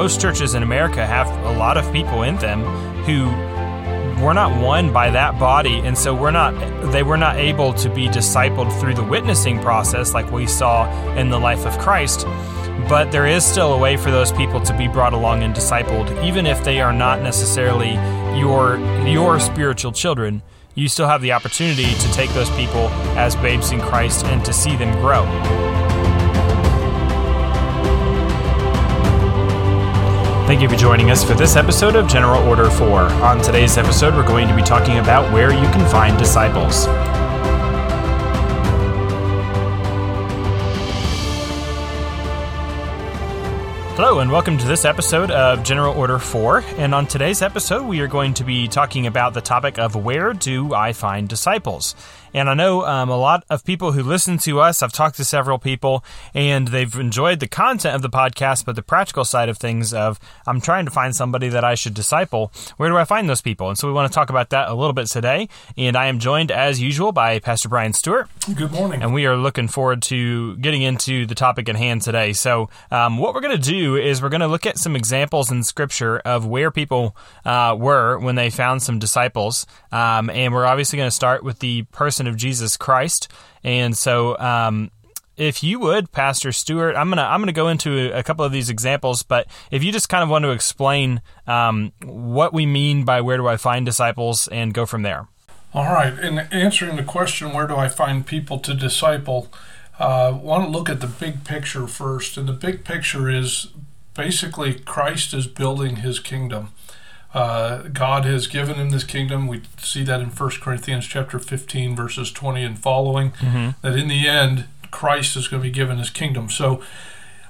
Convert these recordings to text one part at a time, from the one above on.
most churches in America have a lot of people in them who we're not won by that body and so we're not they were not able to be discipled through the witnessing process like we saw in the life of Christ. But there is still a way for those people to be brought along and discipled even if they are not necessarily your your spiritual children. You still have the opportunity to take those people as babes in Christ and to see them grow Thank you for joining us for this episode of General Order 4. On today's episode, we're going to be talking about where you can find disciples. Hello, and welcome to this episode of General Order 4. And on today's episode, we are going to be talking about the topic of where do I find disciples? And I know um, a lot of people who listen to us, I've talked to several people, and they've enjoyed the content of the podcast, but the practical side of things of I'm trying to find somebody that I should disciple. Where do I find those people? And so we want to talk about that a little bit today. And I am joined, as usual, by Pastor Brian Stewart. Good morning. And we are looking forward to getting into the topic at hand today. So, um, what we're going to do is we're going to look at some examples in Scripture of where people uh, were when they found some disciples. Um, and we're obviously going to start with the person person of Jesus Christ. And so, um, if you would, Pastor Stewart, I'm gonna I'm gonna go into a couple of these examples, but if you just kind of want to explain um, what we mean by where do I find disciples and go from there. All right. In answering the question, where do I find people to disciple? Uh, want to look at the big picture first, and the big picture is basically Christ is building His kingdom. Uh, God has given him this kingdom. We see that in 1 Corinthians chapter 15, verses 20 and following, mm-hmm. that in the end, Christ is going to be given his kingdom. So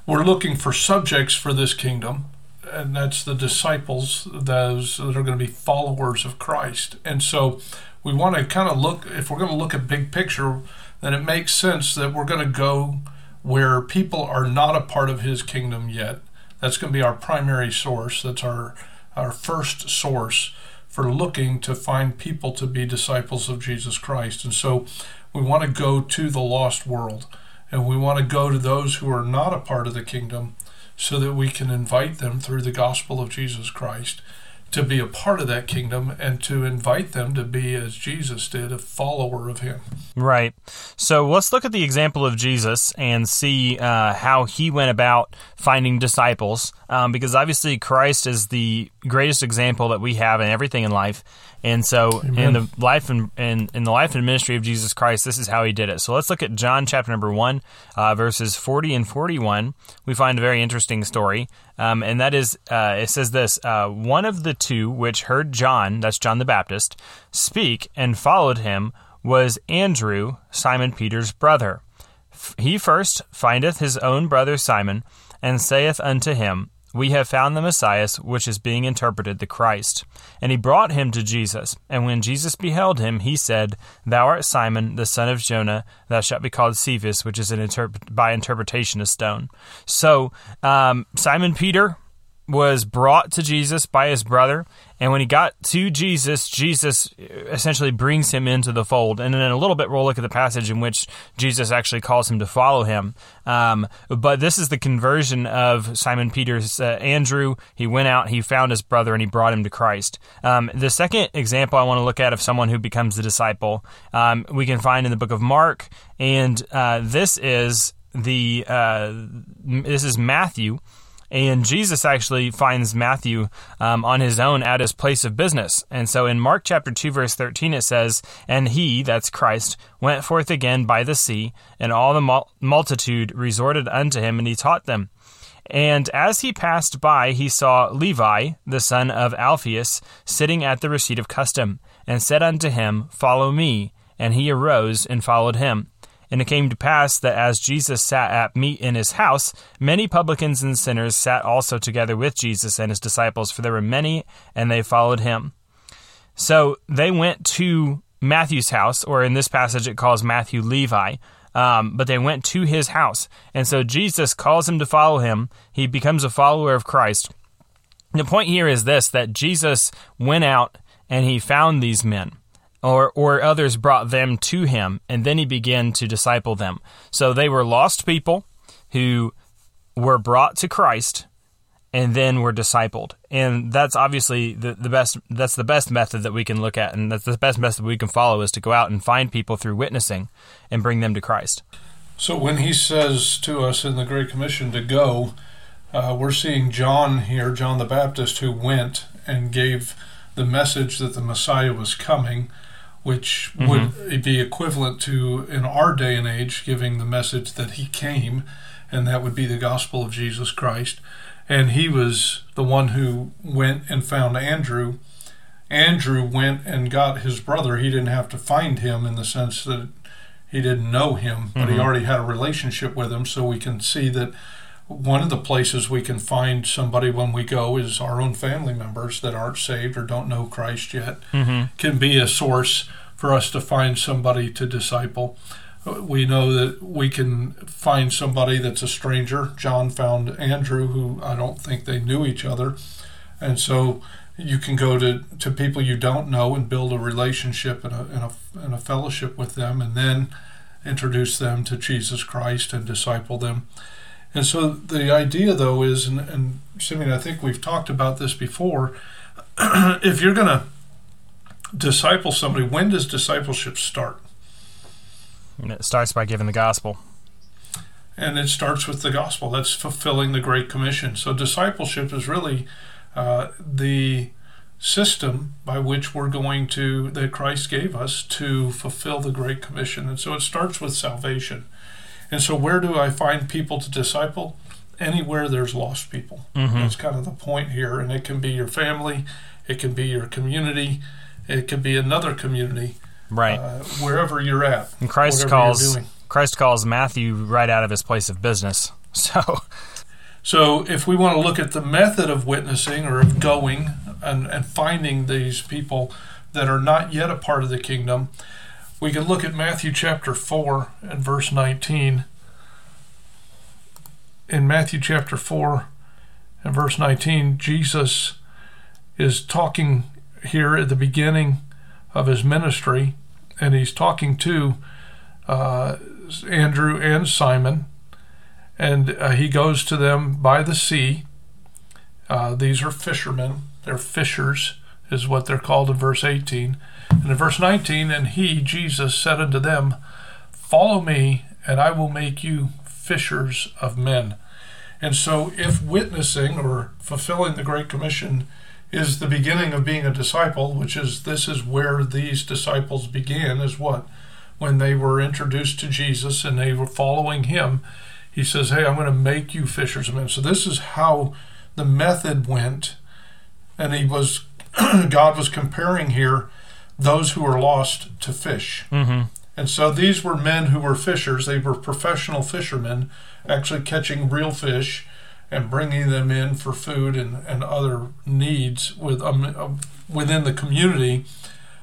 we're looking for subjects for this kingdom, and that's the disciples, those that are going to be followers of Christ. And so we want to kind of look, if we're going to look at big picture, then it makes sense that we're going to go where people are not a part of his kingdom yet. That's going to be our primary source. That's our our first source for looking to find people to be disciples of Jesus Christ. And so we want to go to the lost world and we want to go to those who are not a part of the kingdom so that we can invite them through the gospel of Jesus Christ to be a part of that kingdom and to invite them to be, as Jesus did, a follower of Him. Right. So let's look at the example of Jesus and see uh, how he went about finding disciples, um, because obviously Christ is the greatest example that we have in everything in life. And so, Amen. in the life and in, in, the life and ministry of Jesus Christ, this is how he did it. So let's look at John chapter number one, uh, verses forty and forty-one. We find a very interesting story, um, and that is, uh, it says this: uh, one of the two which heard John, that's John the Baptist, speak and followed him was Andrew, Simon Peter's brother. He first findeth his own brother Simon, and saith unto him, we have found the Messiah, which is being interpreted the Christ. And he brought him to Jesus. And when Jesus beheld him, he said, Thou art Simon, the son of Jonah, thou shalt be called Cephas, which is an interp- by interpretation a stone. So, um, Simon Peter was brought to Jesus by his brother. And when he got to Jesus, Jesus essentially brings him into the fold. And then in a little bit, we'll look at the passage in which Jesus actually calls him to follow him. Um, but this is the conversion of Simon Peter's uh, Andrew. He went out, he found his brother, and he brought him to Christ. Um, the second example I want to look at of someone who becomes a disciple, um, we can find in the book of Mark. And uh, this is the uh, this is Matthew. And Jesus actually finds Matthew um, on his own at his place of business. And so in Mark chapter 2, verse 13, it says, And he, that's Christ, went forth again by the sea, and all the multitude resorted unto him, and he taught them. And as he passed by, he saw Levi, the son of Alphaeus, sitting at the receipt of custom, and said unto him, Follow me. And he arose and followed him. And it came to pass that as Jesus sat at meat in his house, many publicans and sinners sat also together with Jesus and his disciples, for there were many, and they followed him. So they went to Matthew's house, or in this passage it calls Matthew Levi, um, but they went to his house. And so Jesus calls him to follow him. He becomes a follower of Christ. The point here is this that Jesus went out and he found these men or, or others brought them to him, and then he began to disciple them. So they were lost people who were brought to Christ, and then we're discipled. And that's obviously the, the best that's the best method that we can look at and that's the best method we can follow is to go out and find people through witnessing and bring them to Christ. So when he says to us in the Great Commission to go, uh, we're seeing John here, John the Baptist, who went and gave the message that the Messiah was coming, which mm-hmm. would be equivalent to, in our day and age, giving the message that he came, and that would be the gospel of Jesus Christ. And he was the one who went and found Andrew. Andrew went and got his brother. He didn't have to find him in the sense that he didn't know him, but mm-hmm. he already had a relationship with him. So we can see that one of the places we can find somebody when we go is our own family members that aren't saved or don't know Christ yet mm-hmm. can be a source for us to find somebody to disciple. We know that we can find somebody that's a stranger. John found Andrew, who I don't think they knew each other. And so you can go to, to people you don't know and build a relationship and a, and, a, and a fellowship with them and then introduce them to Jesus Christ and disciple them. And so the idea, though, is, and, and Simeon, I think we've talked about this before. if you're going to disciple somebody, when does discipleship start? And it starts by giving the gospel. And it starts with the gospel. That's fulfilling the Great Commission. So discipleship is really uh, the system by which we're going to, that Christ gave us to fulfill the Great Commission. And so it starts with salvation. And so, where do I find people to disciple? Anywhere there's lost people. Mm-hmm. That's kind of the point here. And it can be your family, it can be your community, it can be another community. Right. Uh, wherever you're at. And Christ calls Christ calls Matthew right out of his place of business. So so if we want to look at the method of witnessing or of going and, and finding these people that are not yet a part of the kingdom, we can look at Matthew chapter 4 and verse 19. In Matthew chapter 4 and verse 19, Jesus is talking here at the beginning of his ministry, and he's talking to uh, Andrew and Simon, and uh, he goes to them by the sea. Uh, these are fishermen, they're fishers, is what they're called in verse 18. And in verse 19, and he, Jesus, said unto them, Follow me, and I will make you fishers of men. And so, if witnessing or fulfilling the Great Commission is the beginning of being a disciple, which is this is where these disciples began, is what? When they were introduced to Jesus and they were following him, he says, Hey, I'm going to make you fishers of men. So, this is how the method went. And he was, God was comparing here those who were lost to fish. Mm-hmm. And so these were men who were fishers. They were professional fishermen, actually catching real fish and bringing them in for food and, and other needs with, um, uh, within the community.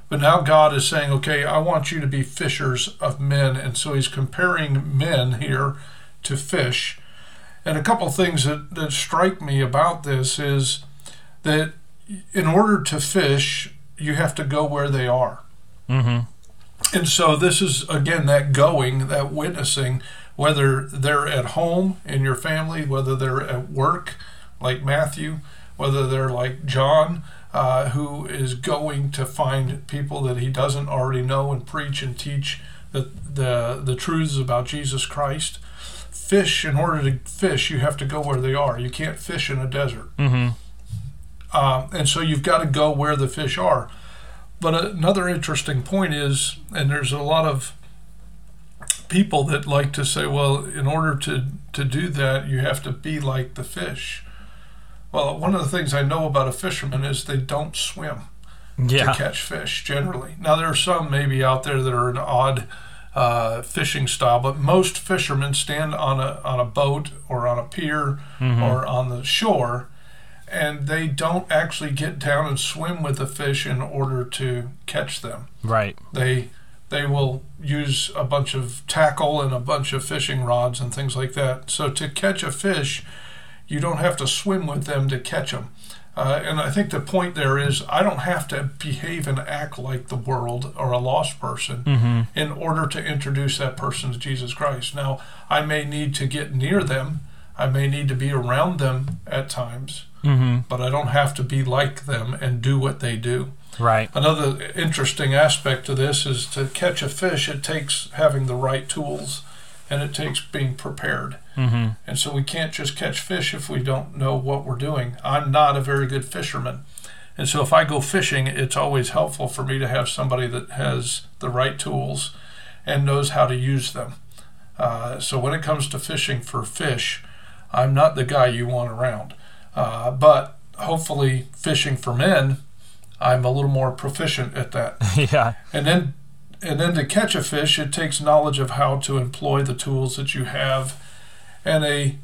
But now God is saying, okay, I want you to be fishers of men. And so he's comparing men here to fish. And a couple things that, that strike me about this is that in order to fish, you have to go where they are. Mm-hmm. And so this is again that going, that witnessing, whether they're at home in your family, whether they're at work, like Matthew, whether they're like John, uh, who is going to find people that he doesn't already know and preach and teach the the, the truths about Jesus Christ. Fish, in order to fish, you have to go where they are. You can't fish in a desert. Mm-hmm. Uh, and so you've got to go where the fish are. But another interesting point is, and there's a lot of people that like to say, well, in order to, to do that, you have to be like the fish. Well, one of the things I know about a fisherman is they don't swim yeah. to catch fish generally. Now, there are some maybe out there that are an odd uh, fishing style, but most fishermen stand on a, on a boat or on a pier mm-hmm. or on the shore and they don't actually get down and swim with the fish in order to catch them. Right. They they will use a bunch of tackle and a bunch of fishing rods and things like that. So to catch a fish, you don't have to swim with them to catch them. Uh, and I think the point there is I don't have to behave and act like the world or a lost person mm-hmm. in order to introduce that person to Jesus Christ. Now, I may need to get near them I may need to be around them at times, Mm-hmm. but I don't have to be like them and do what they do. Right. Another interesting aspect to this is to catch a fish, it takes having the right tools and it takes being prepared. Mm-hmm. And so we can't just catch fish if we don't know what we're doing. I'm not a very good fisherman. And so if I go fishing, it's always helpful for me to have somebody that has the right tools and knows how to use them. Uh, so when it comes to fishing for fish, I'm not the guy you want around. Uh, but hopefully, fishing for men, I'm a little more proficient at that. yeah. And then, and then to catch a fish, it takes knowledge of how to employ the tools that you have, and a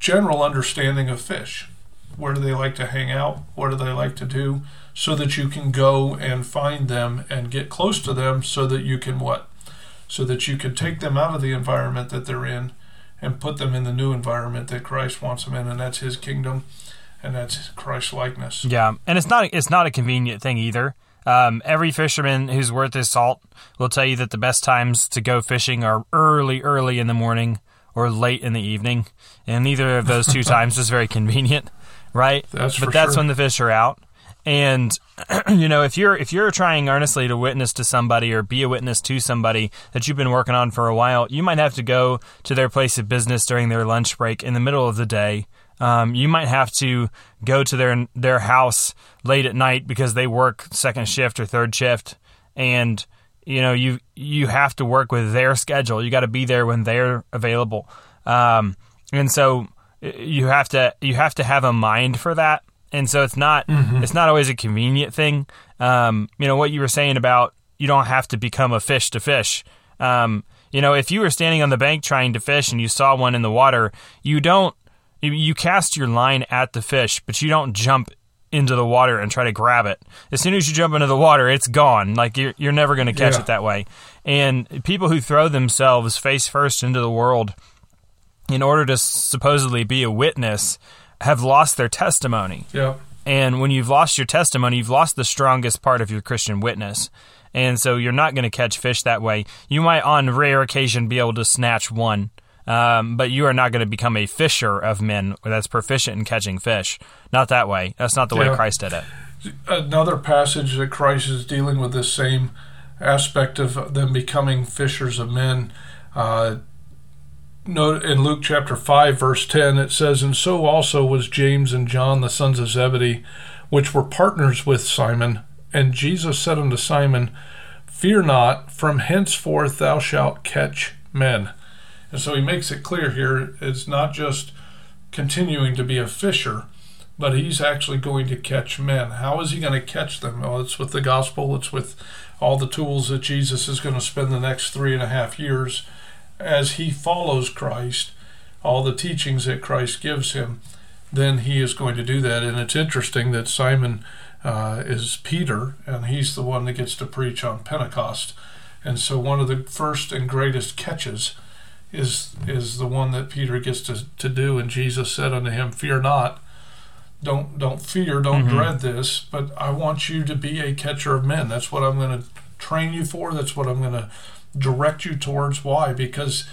general understanding of fish. Where do they like to hang out? What do they like to do? So that you can go and find them and get close to them, so that you can what? So that you can take them out of the environment that they're in, and put them in the new environment that Christ wants them in, and that's His kingdom, and that's Christ likeness. Yeah, and it's not it's not a convenient thing either. Um, every fisherman who's worth his salt will tell you that the best times to go fishing are early, early in the morning or late in the evening, and neither of those two times is very convenient, right? That's but that's sure. when the fish are out. And you know, if you're if you're trying earnestly to witness to somebody or be a witness to somebody that you've been working on for a while, you might have to go to their place of business during their lunch break in the middle of the day. Um, you might have to go to their their house late at night because they work second shift or third shift, and you know you you have to work with their schedule. You got to be there when they're available, um, and so you have to you have to have a mind for that. And so it's not it's not always a convenient thing. Um, you know what you were saying about you don't have to become a fish to fish. Um, you know, if you were standing on the bank trying to fish and you saw one in the water, you don't you, you cast your line at the fish, but you don't jump into the water and try to grab it. As soon as you jump into the water, it's gone. Like you're you're never going to catch Yeah. it that way. And people who throw themselves face first into the world in order to supposedly be a witness have lost their testimony. Yeah. And when you've lost your testimony, you've lost the strongest part of your Christian witness. And so you're not going to catch fish that way. You might, on rare occasion, be able to snatch one, um, but you are not going to become a fisher of men that's proficient in catching fish. Not that way. That's not the way Christ did it. another passage that Christ is dealing with this same aspect of them becoming fishers of men. Uh, note in Luke chapter 5, verse 10, it says, And so also was James and John, the sons of Zebedee, which were partners with Simon. And Jesus said unto Simon, Fear not, from henceforth thou shalt catch men. And so he makes it clear here it's not just continuing to be a fisher, but he's actually going to catch men. How is he going to catch them? Well, it's with the gospel, it's with all the tools that Jesus is going to spend the next three and a half years as he follows Christ, all the teachings that Christ gives him. Then he is going to do that. And it's interesting that Simon uh, is Peter, and he's the one that gets to preach on Pentecost. And so, one of the first and greatest catches is is the one that Peter gets to, to do. And Jesus said unto him, Fear not, don't don't fear, don't Mhm. dread this, but I want you to be a catcher of men. That's what I'm going to train you for. That's what I'm going to direct you towards. Why? Because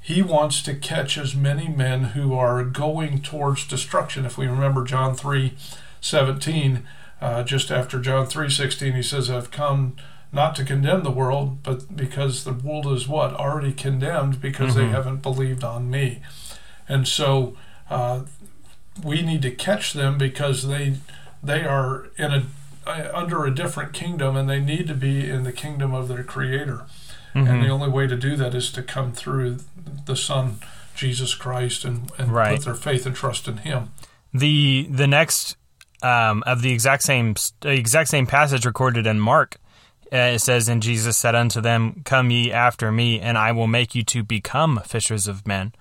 he wants to catch as many men who are going towards destruction. If we remember John three seventeen, uh, just after John three sixteen, he says, "I've come." Not to condemn the world, but because the world is what already condemned because they Mhm. haven't believed on me, and so uh, we need to catch them because they they are in a uh, under a different kingdom and they need to be in the kingdom of their creator and Mhm. the only way to do that is to come through the son jesus christ and, and Right. put their faith and trust in him the the next um, of the exact same exact same passage recorded in Mark. Uh, it says, "And Jesus said unto them, Come ye after me, and I will make you to become fishers of men."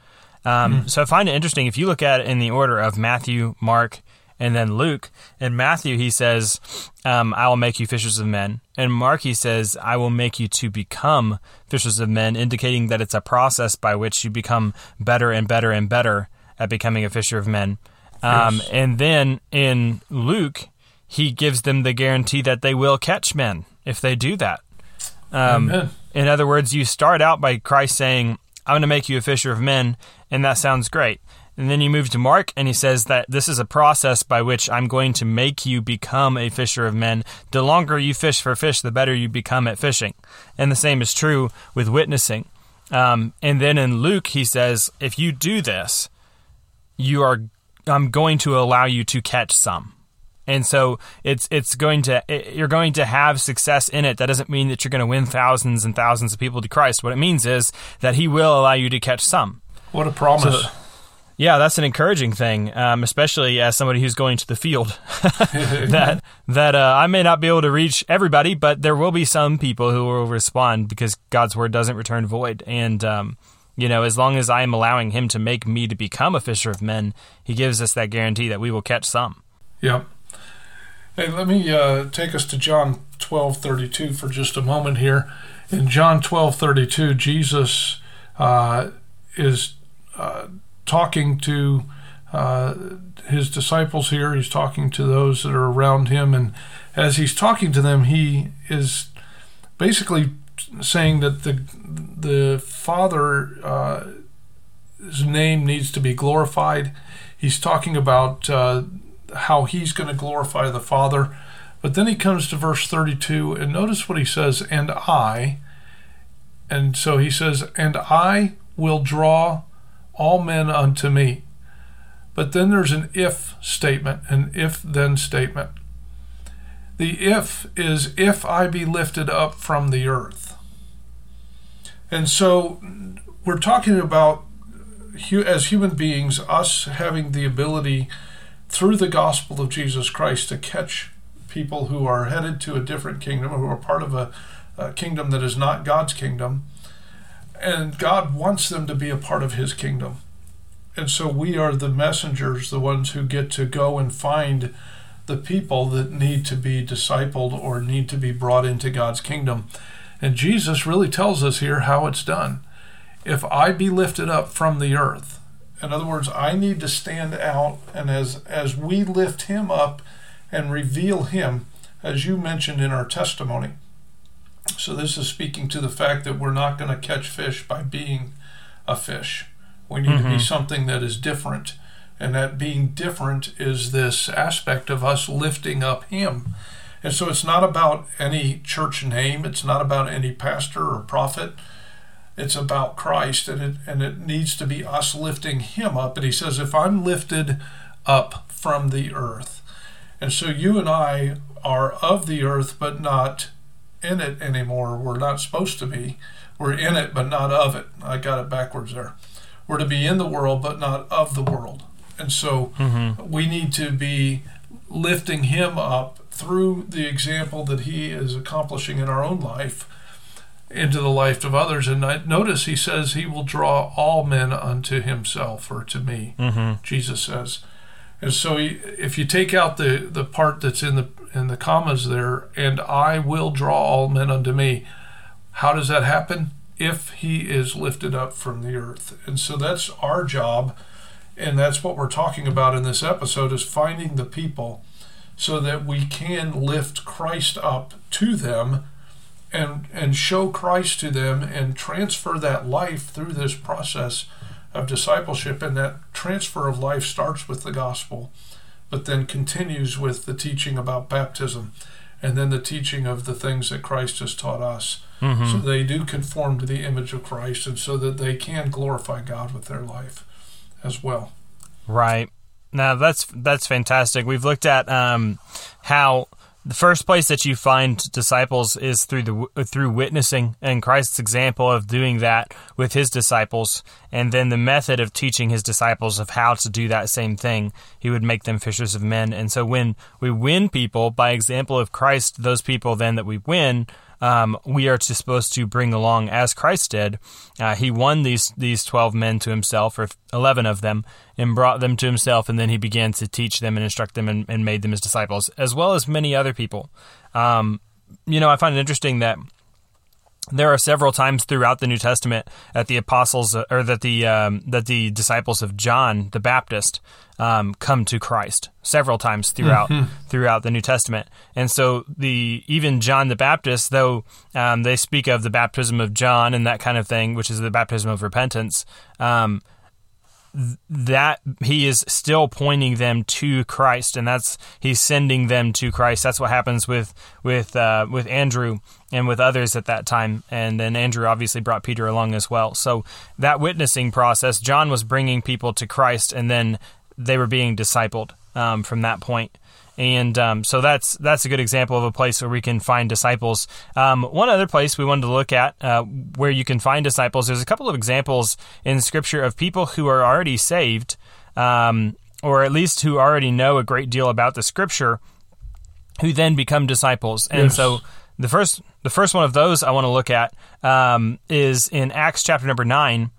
Um, So I find it interesting if you look at it in the order of Matthew, Mark, and then Luke. In Matthew, he says, um, "I will make you fishers of men." And Mark, he says, "I will make you to become fishers of men," indicating that it's a process by which you become better and better and better at becoming a fisher of men. Um. And then in Luke, he gives them the guarantee that they will catch men if they do that. Um, in other words, you start out by Christ saying, I'm going to make you a fisher of men, and that sounds great. And then you move to Mark, and he says that this is a process by which I'm going to make you become a fisher of men. The longer you fish for fish, the better you become at fishing. And the same is true with witnessing. Um, and then in Luke, he says, if you do this, you are, I'm going to allow you to catch some. And so it's it's going to it, you're going to have success in it. That doesn't mean that you're going to win thousands and thousands of people to Christ. What it means is that He will allow you to catch some. What a promise! So, yeah, that's an encouraging thing, um, especially as somebody who's going to the field. that that uh, I may not be able to reach everybody, but there will be some people who will respond because God's word doesn't return void. And um, you know, as long as I am allowing Him to make me to become a fisher of men, He gives us that guarantee that we will catch some. Yep. Hey, let me uh, take us to John twelve thirty two for just a moment here. In John twelve thirty two, Jesus uh, is uh, talking to uh, his disciples here. He's talking to those that are around him, and as he's talking to them, he is basically saying that the the Father uh, name needs to be glorified. He's talking about uh, how he's going to glorify the Father. But then he comes to verse 32, and notice what he says, and I. And so he says, and I will draw all men unto me. But then there's an if statement, an if then statement. The if is if I be lifted up from the earth. And so we're talking about, as human beings, us having the ability through the gospel of Jesus Christ to catch people who are headed to a different kingdom, who are part of a, a kingdom that is not God's kingdom. And God wants them to be a part of his kingdom. And so we are the messengers, the ones who get to go and find the people that need to be discipled or need to be brought into God's kingdom. And Jesus really tells us here how it's done. If I be lifted up from the earth, in other words, I need to stand out, and as as we lift him up and reveal him, as you mentioned in our testimony. So this is speaking to the fact that we're not going to catch fish by being a fish. We need mm-hmm. to be mm-hmm. something that is different, and that being different is this aspect of us lifting up him. And so it's not about any church name, it's not about any pastor or prophet it's about Christ, and it and it needs to be us lifting Him up. And He says, "If I'm lifted up from the earth," and so you and I are of the earth, but not in it anymore. We're not supposed to be. We're in it, but not of it. I got it backwards there. We're to be in the world, but not of the world. And so mm-hmm. we need to be lifting Him up through the example that He is accomplishing in our own life into the life of others. And notice he says he will draw all men unto himself or to me, mm-hmm. Jesus says. And so he, if you take out the, the part that's in the in the commas there, and I will draw all men unto me, how does that happen? If he is lifted up from the earth. And so that's our job. And that's what we're talking about in this episode is finding the people so that we can lift Christ up to them and and show Christ to them and transfer that life through this process of discipleship and that transfer of life starts with the gospel but then continues with the teaching about baptism and then the teaching of the things that Christ has taught us. Mm-hmm. so they do conform to the image of Christ and so that they can glorify God with their life as well. Right. Now that's that's fantastic. We've looked at um, how the first place that you find disciples is through the through witnessing and Christ's example of doing that with his disciples and then the method of teaching his disciples of how to do that same thing. He would make them fishers of men. And so when we win people by example of Christ those people then that we win um, we are to, supposed to bring along as Christ did. Uh, he won these these twelve men to himself, or eleven of them, and brought them to himself, and then he began to teach them and instruct them and, and made them his disciples, as well as many other people. Um, you know, I find it interesting that there are several times throughout the New Testament that the apostles or that the um, that the disciples of John the Baptist um, come to Christ several times throughout mm-hmm. throughout the New Testament, and so the even John the Baptist, though um, they speak of the baptism of John and that kind of thing, which is the baptism of repentance. That he is still pointing them to Christ, and that's he's sending them to Christ. That's what happens with with uh, with Andrew and with others at that time, and then Andrew obviously brought Peter along as well. So that witnessing process, John was bringing people to Christ, and then they were being discipled um, from that point and um, so that's that's a good example of a place where we can find disciples. Um, one other place we wanted to look at uh, where you can find disciples. There's a couple of examples in Scripture of people who are already saved, um, or at least who already know a great deal about the Scripture, who then become disciples. And yes. so the first the first one of those I want to look at um, is in Acts chapter number nine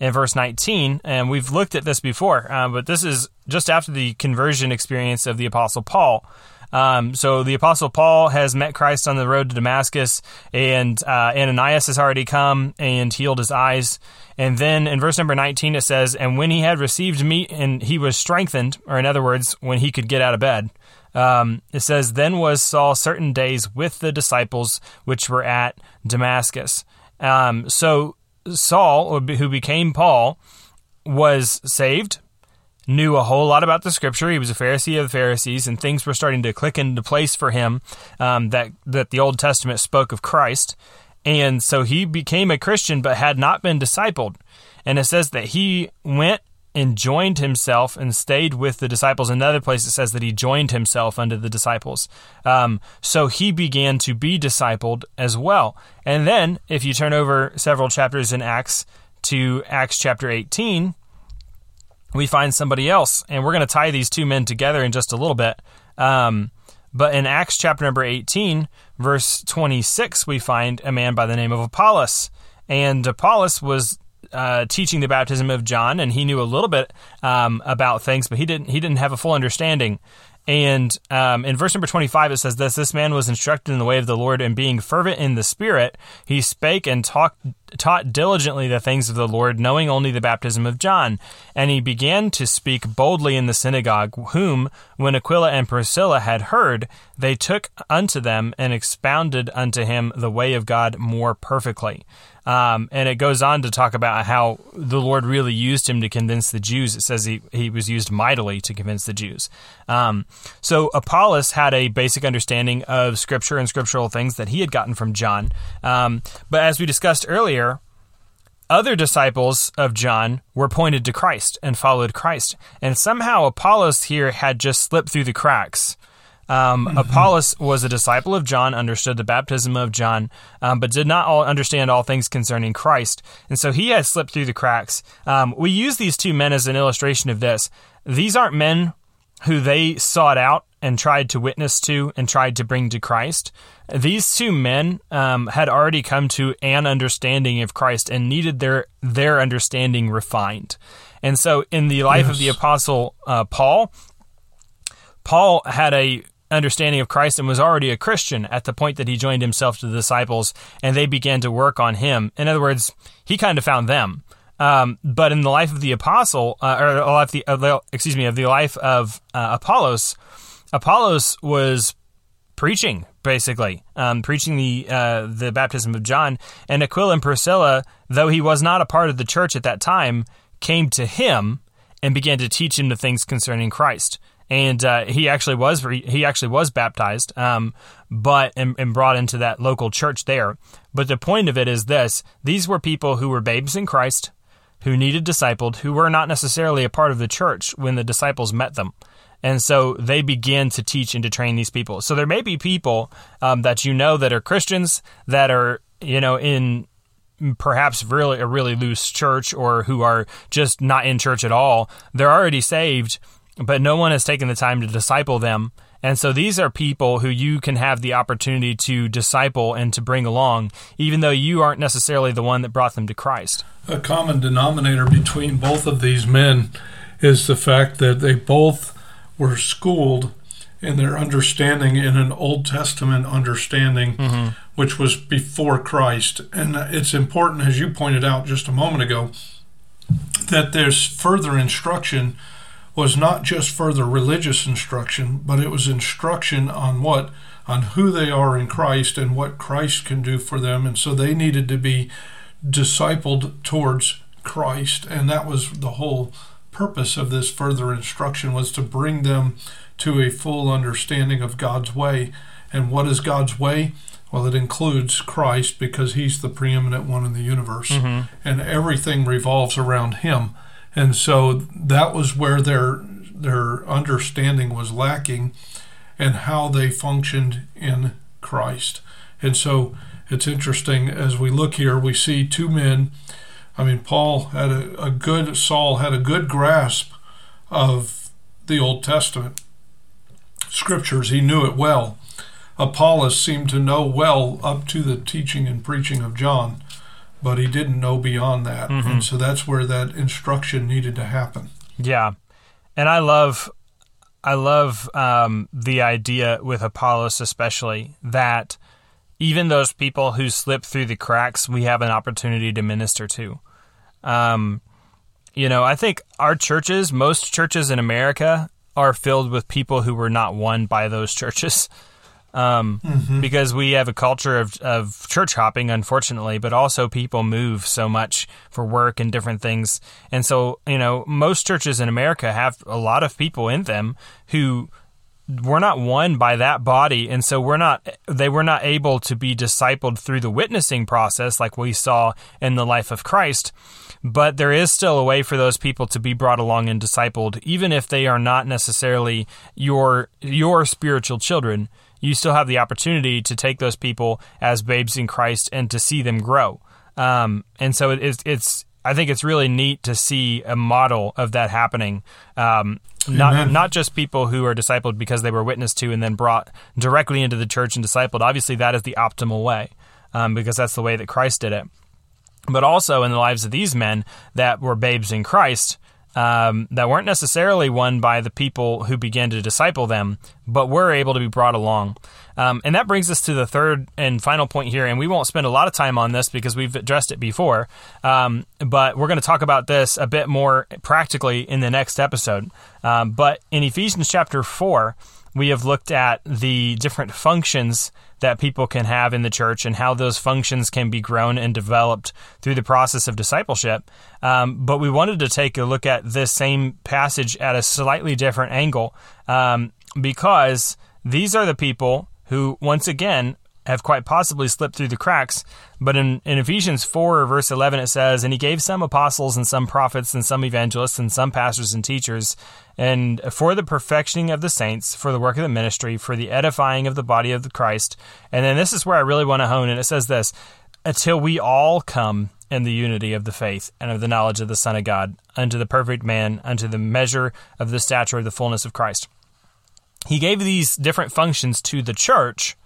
in verse 19. And we've looked at this before, uh, but this is just after the conversion experience of the Apostle Paul. Um, so the Apostle Paul has met Christ on the road to Damascus, and uh, Ananias has already come and healed his eyes. And then in verse number 19, it says, And when he had received meat and he was strengthened, or in other words, when he could get out of bed, um, it says, Then was Saul certain days with the disciples which were at Damascus. Um, so Saul, who became Paul, was saved, knew a whole lot about the scripture. He was a Pharisee of the Pharisees, and things were starting to click into place for him um, that, that the Old Testament spoke of Christ. And so he became a Christian, but had not been discipled. And it says that he went and joined himself and stayed with the disciples. Another place it says that he joined himself unto the disciples. Um, so he began to be discipled as well. And then, if you turn over several chapters in Acts to Acts chapter 18, we find somebody else. And we're going to tie these two men together in just a little bit. Um, but in Acts chapter number 18, verse 26, we find a man by the name of Apollos. And Apollos was uh, teaching the baptism of John, and he knew a little bit um, about things, but he didn't he didn't have a full understanding. And um, in verse number 25, it says this This man was instructed in the way of the Lord, and being fervent in the Spirit, he spake and talked, taught diligently the things of the Lord, knowing only the baptism of John. And he began to speak boldly in the synagogue, whom, when Aquila and Priscilla had heard, they took unto them and expounded unto him the way of God more perfectly. Um, and it goes on to talk about how the Lord really used him to convince the Jews. It says he, he was used mightily to convince the Jews. Um, so Apollos had a basic understanding of Scripture and scriptural things that he had gotten from John. Um, but as we discussed earlier, other disciples of John were pointed to Christ and followed Christ. And somehow Apollos here had just slipped through the cracks. Um, mm-hmm. Apollos was a disciple of John, understood the baptism of John, um, but did not all understand all things concerning Christ. And so he had slipped through the cracks. Um, we use these two men as an illustration of this. These aren't men who they sought out and tried to witness to and tried to bring to Christ. These two men um, had already come to an understanding of Christ and needed their their understanding refined. And so, in the life yes. of the apostle uh, Paul, Paul had a understanding of Christ and was already a Christian at the point that he joined himself to the disciples and they began to work on him. In other words, he kind of found them. Um, but in the life of the apostle, uh, or life the, uh, the, excuse me, of the life of uh, Apollos, Apollos was preaching basically, um, preaching the uh, the baptism of John. And Aquila and Priscilla, though he was not a part of the church at that time, came to him and began to teach him the things concerning Christ and uh, he actually was he actually was baptized, um, but and, and, brought into that local church there. But the point of it is this: these were people who were babes in Christ, who needed discipled, who were not necessarily a part of the church when the disciples met them. And so they begin to teach and to train these people. So there may be people um, that you know that are Christians that are you know in perhaps really a really loose church or who are just not in church at all. They're already saved but no one has taken the time to disciple them. And so these are people who you can have the opportunity to disciple and to bring along, even though you aren't necessarily the one that brought them to Christ. A common denominator between both of these men is the fact that they both were schooled in their understanding in an Old Testament understanding, mm-hmm. which was before Christ. And it's important, as you pointed out just a moment ago, that there's further instruction was not just further religious instruction, but it was instruction on what? On who they are in Christ and what Christ can do for them. And so they needed to be discipled towards Christ. And that was the whole purpose of this further instruction was to bring them to a full understanding of God's way. And what is God's way? Well, it includes Christ because he's the preeminent one in the universe, mm-hmm. and everything revolves around him. And so that was where their their understanding was lacking and how they functioned in Christ. And so it's interesting as we look here, we see two men. I mean, Paul had a, a good, Saul had a good grasp of the Old Testament scriptures. He knew it well. Apollos seemed to know well up to the teaching and preaching of John, but he didn't know beyond that. Mm-hmm. And so that's where that instruction needed to happen. Yeah. And I love I love um, the idea with Apollos especially that even those people who slip through the cracks, we have an opportunity to minister to. Um, you know, I think our churches, most churches in America, are filled with people who were not won by those churches. Um, mm-hmm. Because we have a culture of, of church hopping, unfortunately, but also people move so much for work and different things. And so, you know, most churches in America have a lot of people in them who were not won by that body and so we're not they were not able to be discipled through the witnessing process like we saw in the life of Christ. But there is still a way for those people to be brought along and discipled even if they are not necessarily your your spiritual children. You still have the opportunity to take those people as babes in Christ and to see them grow. Um, and so it's it's I think it's really neat to see a model of that happening. Um, not not just people who are discipled because they were witnessed to and then brought directly into the church and discipled. Obviously, that is the optimal way um, because that's the way that Christ did it. But also in the lives of these men that were babes in Christ, um, that weren't necessarily won by the people who began to disciple them, but were able to be brought along. Um, and that brings us to the third and final point here, and we won't spend a lot of time on this because we've addressed it before, um, but we're going to talk about this a bit more practically in the next episode. Um, but in Ephesians chapter 4, we have looked at the different functions that people can have in the church and how those functions can be grown and developed through the process of discipleship. Um, but we wanted to take a look at this same passage at a slightly different angle um, because these are the people who, once again, have quite possibly slipped through the cracks. But in, in Ephesians 4, verse 11, it says, And he gave some apostles and some prophets and some evangelists and some pastors and teachers, and for the perfectioning of the saints, for the work of the ministry, for the edifying of the body of the Christ. And then this is where I really want to hone, and it says this until we all come in the unity of the faith and of the knowledge of the Son of God, unto the perfect man, unto the measure of the stature of the fullness of Christ. He gave these different functions to the church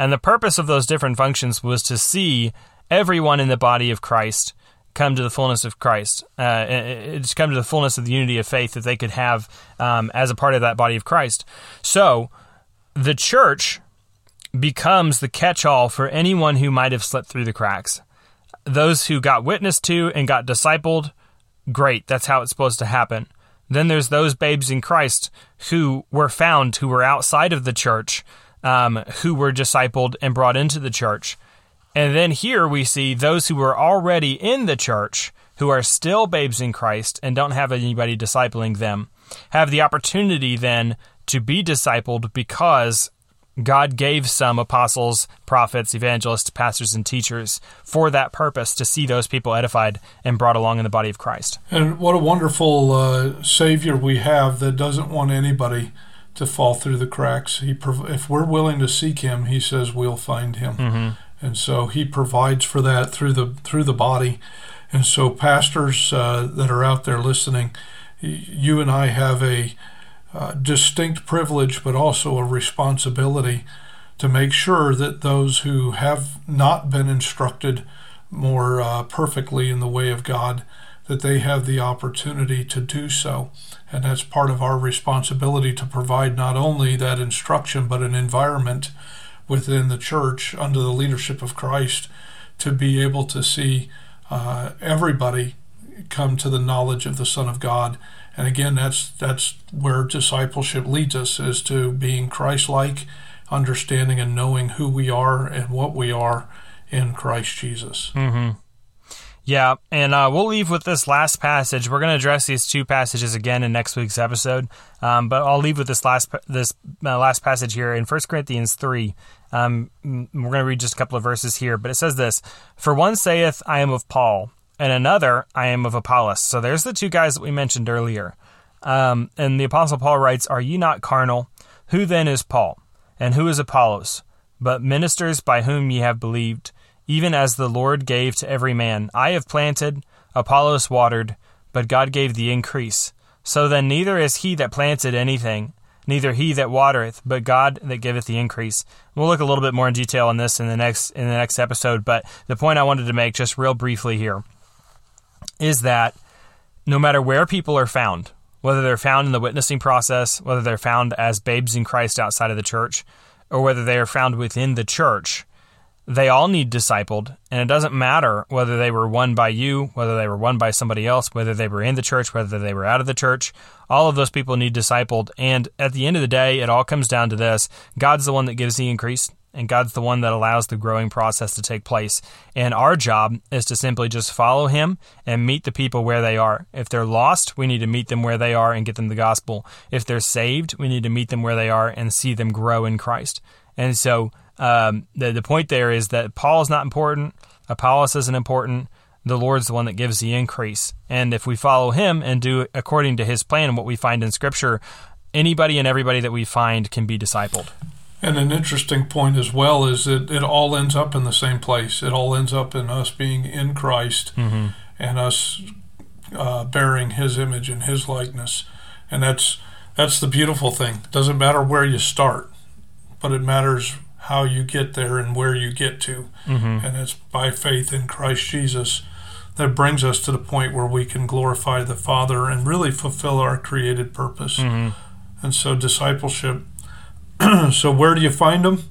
and the purpose of those different functions was to see everyone in the body of Christ come to the fullness of Christ, uh, to come to the fullness of the unity of faith that they could have um, as a part of that body of Christ. So the church becomes the catch all for anyone who might have slipped through the cracks. Those who got witnessed to and got discipled, great, that's how it's supposed to happen. Then there's those babes in Christ who were found who were outside of the church um, who were discipled and brought into the church. And then here we see those who were already in the church, who are still babes in Christ and don't have anybody discipling them, have the opportunity then to be discipled because God gave some apostles, prophets, evangelists, pastors, and teachers for that purpose to see those people edified and brought along in the body of Christ. And what a wonderful uh, Savior we have that doesn't want anybody to fall through the cracks. He, if we're willing to seek Him, He says we'll find Him, mm-hmm. And so He provides for that through the through the body. And so, pastors uh, that are out there listening, you and I have a uh, distinct privilege, but also a responsibility to make sure that those who have not been instructed more uh, perfectly in the way of God that they have the opportunity to do so. And that's part of our responsibility to provide not only that instruction, but an environment within the church under the leadership of Christ to be able to see uh, everybody come to the knowledge of the Son of God. And again, that's that's where discipleship leads us is to being Christ-like, understanding and knowing who we are and what we are in Christ Jesus. Mm-hmm. Yeah, and uh, we'll leave with this last passage. We're going to address these two passages again in next week's episode, um, but I'll leave with this last this uh, last passage here in 1 Corinthians three. Um, we're going to read just a couple of verses here, but it says this: "For one saith, I am of Paul, and another, I am of Apollos." So there's the two guys that we mentioned earlier. Um, and the Apostle Paul writes, "Are ye not carnal? Who then is Paul, and who is Apollos? But ministers by whom ye have believed." even as the Lord gave to every man. I have planted, Apollos watered, but God gave the increase. So then neither is he that planted anything, neither he that watereth, but God that giveth the increase. We'll look a little bit more in detail on this in the next in the next episode, but the point I wanted to make just real briefly here is that no matter where people are found, whether they're found in the witnessing process, whether they're found as babes in Christ outside of the church, or whether they are found within the church, they all need discipled, and it doesn't matter whether they were won by you, whether they were won by somebody else, whether they were in the church, whether they were out of the church. All of those people need discipled, and at the end of the day, it all comes down to this God's the one that gives the increase, and God's the one that allows the growing process to take place. And our job is to simply just follow Him and meet the people where they are. If they're lost, we need to meet them where they are and get them the gospel. If they're saved, we need to meet them where they are and see them grow in Christ. And so, um, the, the point there is that Paul is not important, Apollos isn't important. The Lord's the one that gives the increase. And if we follow him and do according to his plan and what we find in Scripture, anybody and everybody that we find can be discipled. And an interesting point as well is that it all ends up in the same place. It all ends up in us being in Christ mm-hmm. and us uh, bearing His image and His likeness. And that's that's the beautiful thing. It doesn't matter where you start, but it matters how you get there and where you get to. Mm-hmm. And it's by faith in Christ Jesus that brings us to the point where we can glorify the Father and really fulfill our created purpose. Mm-hmm. And so, discipleship. so, where do you find them?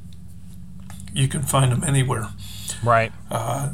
You can find them anywhere. Right. Uh,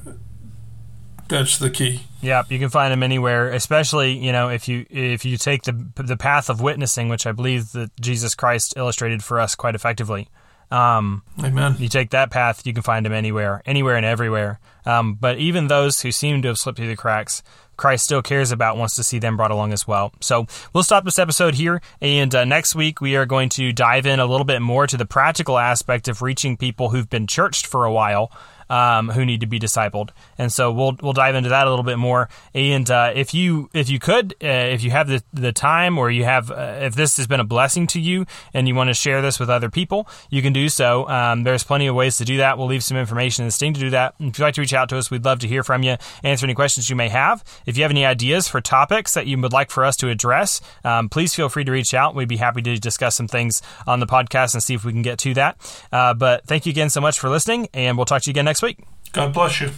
that's the key. Yeah, you can find them anywhere, especially you know if you if you take the the path of witnessing, which I believe that Jesus Christ illustrated for us quite effectively. Um, Amen. You take that path, you can find him anywhere, anywhere and everywhere. Um, but even those who seem to have slipped through the cracks, Christ still cares about, wants to see them brought along as well. So we'll stop this episode here. And uh, next week, we are going to dive in a little bit more to the practical aspect of reaching people who've been churched for a while um, who need to be discipled. And so we'll we'll dive into that a little bit more. And uh, if you if you could, uh, if you have the, the time, or you have uh, if this has been a blessing to you, and you want to share this with other people, you can do so. Um, there's plenty of ways to do that. We'll leave some information in the sting to do that. If you'd like to reach out to us, we'd love to hear from you, answer any questions you may have. If you have any ideas for topics that you would like for us to address, um, please feel free to reach out. We'd be happy to discuss some things on the podcast and see if we can get to that. Uh, but thank you again so much for listening, and we'll talk to you again next week. God bless you.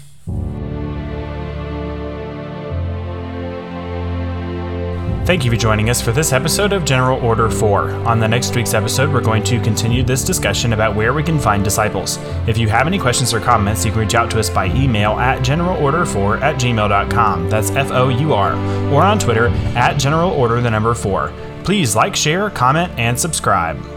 Thank you for joining us for this episode of General Order 4. On the next week's episode, we're going to continue this discussion about where we can find disciples. If you have any questions or comments, you can reach out to us by email at generalorder4 at gmail.com. That's F O U R. Or on Twitter at generalorder the number 4. Please like, share, comment, and subscribe.